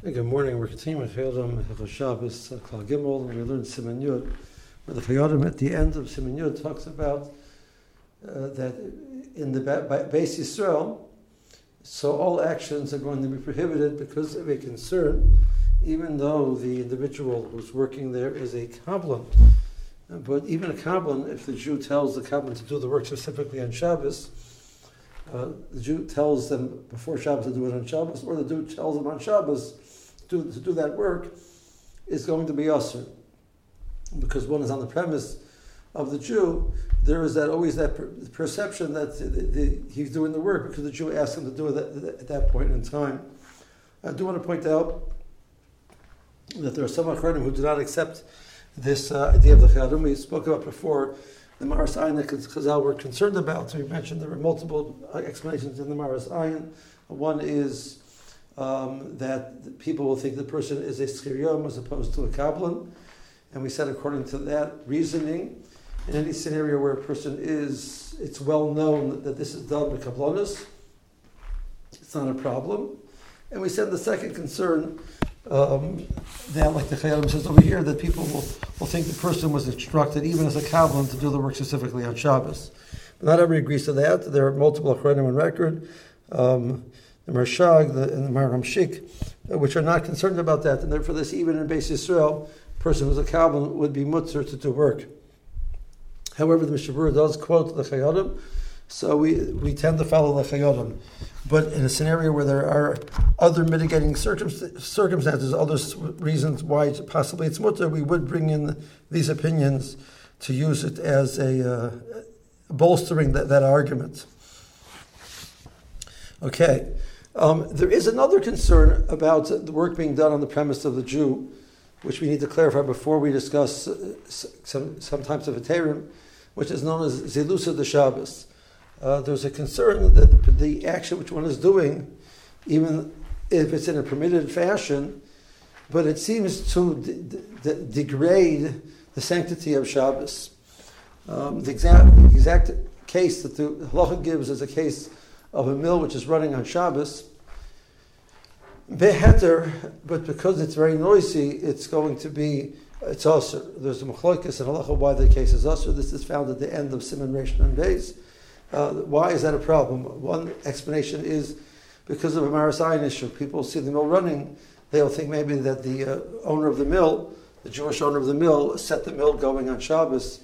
Good morning. We're continuing with Chayei Adam Shabbos Klal Gimel, and we learned Siman Yud, where the Chayei Adam at the end of Siman Yud talks about uh, that in the ba- base Yisrael, so all actions are going to be prohibited because of a concern, even though the individual who's working there is a Kabbalah. But even a Kabbalah, if the Jew tells the Kabbalah to do the work specifically on Shabbos, uh, the Jew tells them before Shabbos to do it on Shabbos, or the Jew tells them on Shabbos to, to do that work, is going to be usher. Because one is on the premise of the Jew, there is that always that per- perception that the, the, he's doing the work because the Jew asked him to do it at, at that point in time. I do want to point out that there are some Achronim who do not accept this uh, idea of the Chayei Adam. We spoke about before the Maris Ayin that Chazal were concerned about. So we mentioned there were multiple uh, explanations in the Maris Ayin. One is um, that people will think the person is a sachir yom as opposed to a Kabbalah. And we said according to that reasoning, in any scenario where a person is, it's well known that this is done with Kabbalahs, it's not a problem. And we said the second concern um, that, like the Chayei Adam says over here, that people will, will think the person was instructed, even as a Kabbalah, to do the work specifically on Shabbos. But not everybody agrees to that. There are multiple Achronim on record, um, the Maharshag the, and the Maharam Shick, which are not concerned about that. And therefore, this, even in Beis Yisrael, a person who's a Kabbalah would be mutzer to do work. However, the Mishnah Berurah does quote the Chayei Adam, so we, we tend to follow the Chayei Adam. But in a scenario where there are other mitigating circumstances, other reasons why possibly it's mutter, we would bring in these opinions to use it as a uh, bolstering that, that argument. Okay. Um, there is another concern about the work being done on the premise of the Jew, which we need to clarify before we discuss uh, some, some types of Ethereum, which is known as Zelusa de Shabbos uh, there's a concern that the action which one is doing, even if it's in a permitted fashion, but it seems to de- de- degrade the sanctity of Shabbos. Um, the, exact, the exact case that the halacha gives is a case of a mill which is running on Shabbos. Beheter, but because it's very noisy, it's going to be it's also there's a machlokas and halacha why the case is also. This is found at the end of Siman Reish and Beis. Uh, why is that a problem? One explanation is because of a Maris Ayin issue. People see the mill running, they'll think maybe that the uh, owner of the mill, the Jewish owner of the mill, set the mill going on Shabbos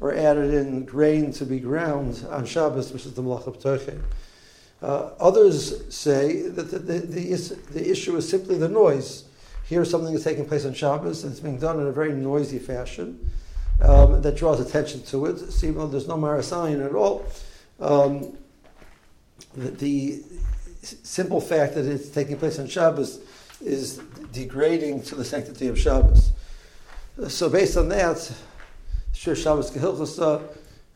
or added in grain to be ground on Shabbos, which is the Malach of uh, others say that the, the, the, the, issue is simply the noise. Here, something is taking place on Shabbos, and it's being done in a very noisy fashion um, that draws attention to it. So even though there's no Maris Ayin at all, um, the, the, simple fact that it's taking place on Shabbos is degrading to the sanctity of Shabbos. So based on that, Shemiras Shabbos Kehilchasa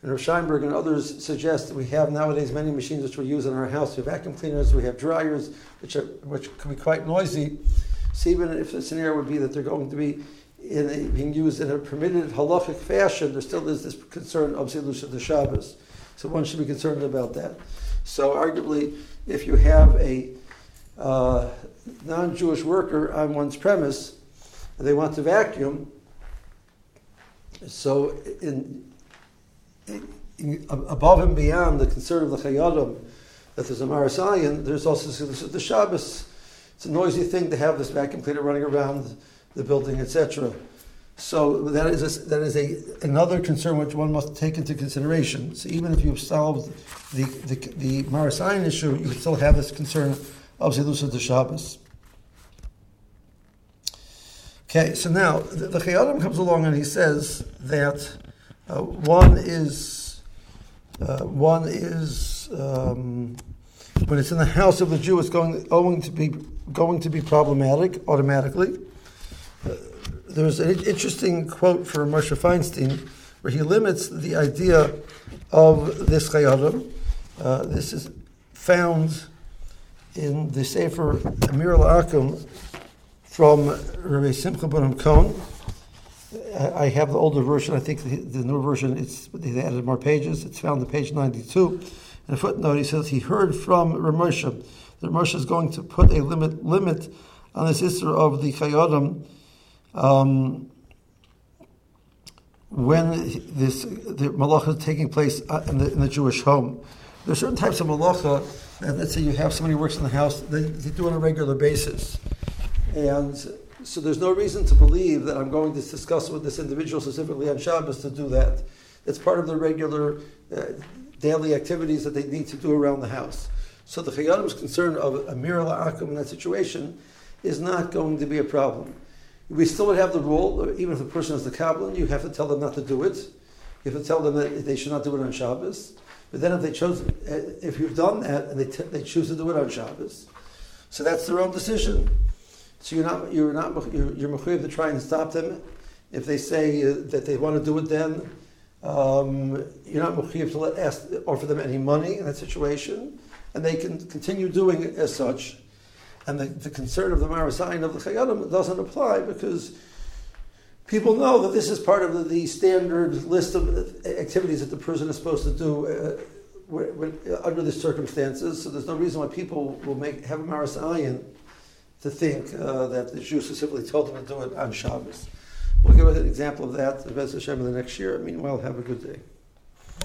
and Rav Scheinberg and others suggest that we have nowadays many machines which we use in our house. We have vacuum cleaners, we have dryers, which are which can be quite noisy. So even if the scenario would be that they're going to be in a, being used in a permitted halachic fashion, there still is this concern of Zilush of the Shabbos. So one should be concerned about that. So arguably, if you have a uh, non-Jewish worker on one's premise, and they want to vacuum, so in, in, above and beyond the concern of the Chayei Adam, that there's a Maris Ayin, there's also the Shabbos. It's a noisy thing to have this vacuum cleaner running around the building, etc. So that is a, that is a another concern which one must take into consideration. So even if you've solved the the, the issue, you still have this concern of Zelusa de Shabbos. Okay, so now the, the comes along and he says that uh, one is uh, one is um, when it's in the house of the Jew, it's going going to be going to be problematic automatically. Uh, there's an interesting quote for Moshe Feinstein where he limits the idea of this chayadim. Uh, this is found in the Sefer Amirah L'Akum from Rabbi Simcha Bunim Cohen. I have the older version. I think the, the newer version, it's, they added more pages. It's found on page 92. In a footnote, he says he heard from Ramosha that Ramosha is going to put a limit limit on this issue of the Chayei Adam, um, when this the malacha is taking place uh, in the, in the Jewish home. There are certain types of malacha that, let's say you have somebody who works in the house, they, they do it on a regular basis. And so there's no reason to believe that I'm going to discuss with this individual specifically on Shabbos to do that. It's part of the regular uh, daily activities that they need to do around the house. So the Chayyadim's concern of a Mir Akum in that situation is not going to be a problem. We still would have the rule, even if the person is the Kabbalah, you have to tell them not to do it. You have to tell them that they should not do it on Shabbos. But then if they chose, uh, if you've done that and they, t- they choose to do it on Shabbos, so that's their own decision. So you're not you're not you're, you're to try and stop them if they say uh, that they want to do it. Then um, you're not mechuyev to let ask offer them any money in that situation, and they can continue doing it as such. And the, the concern of the Maris Ayin of the Chayei Adam doesn't apply because people know that this is part of the, the, standard list of activities that the person is supposed to do uh, under the circumstances. So there's no reason why people will make have a Maris Ayin to think uh, that the Jews simply told them to do it on Shabbos. We'll give an example of that, the Bez Hashem, in the next year. Meanwhile, have a good day.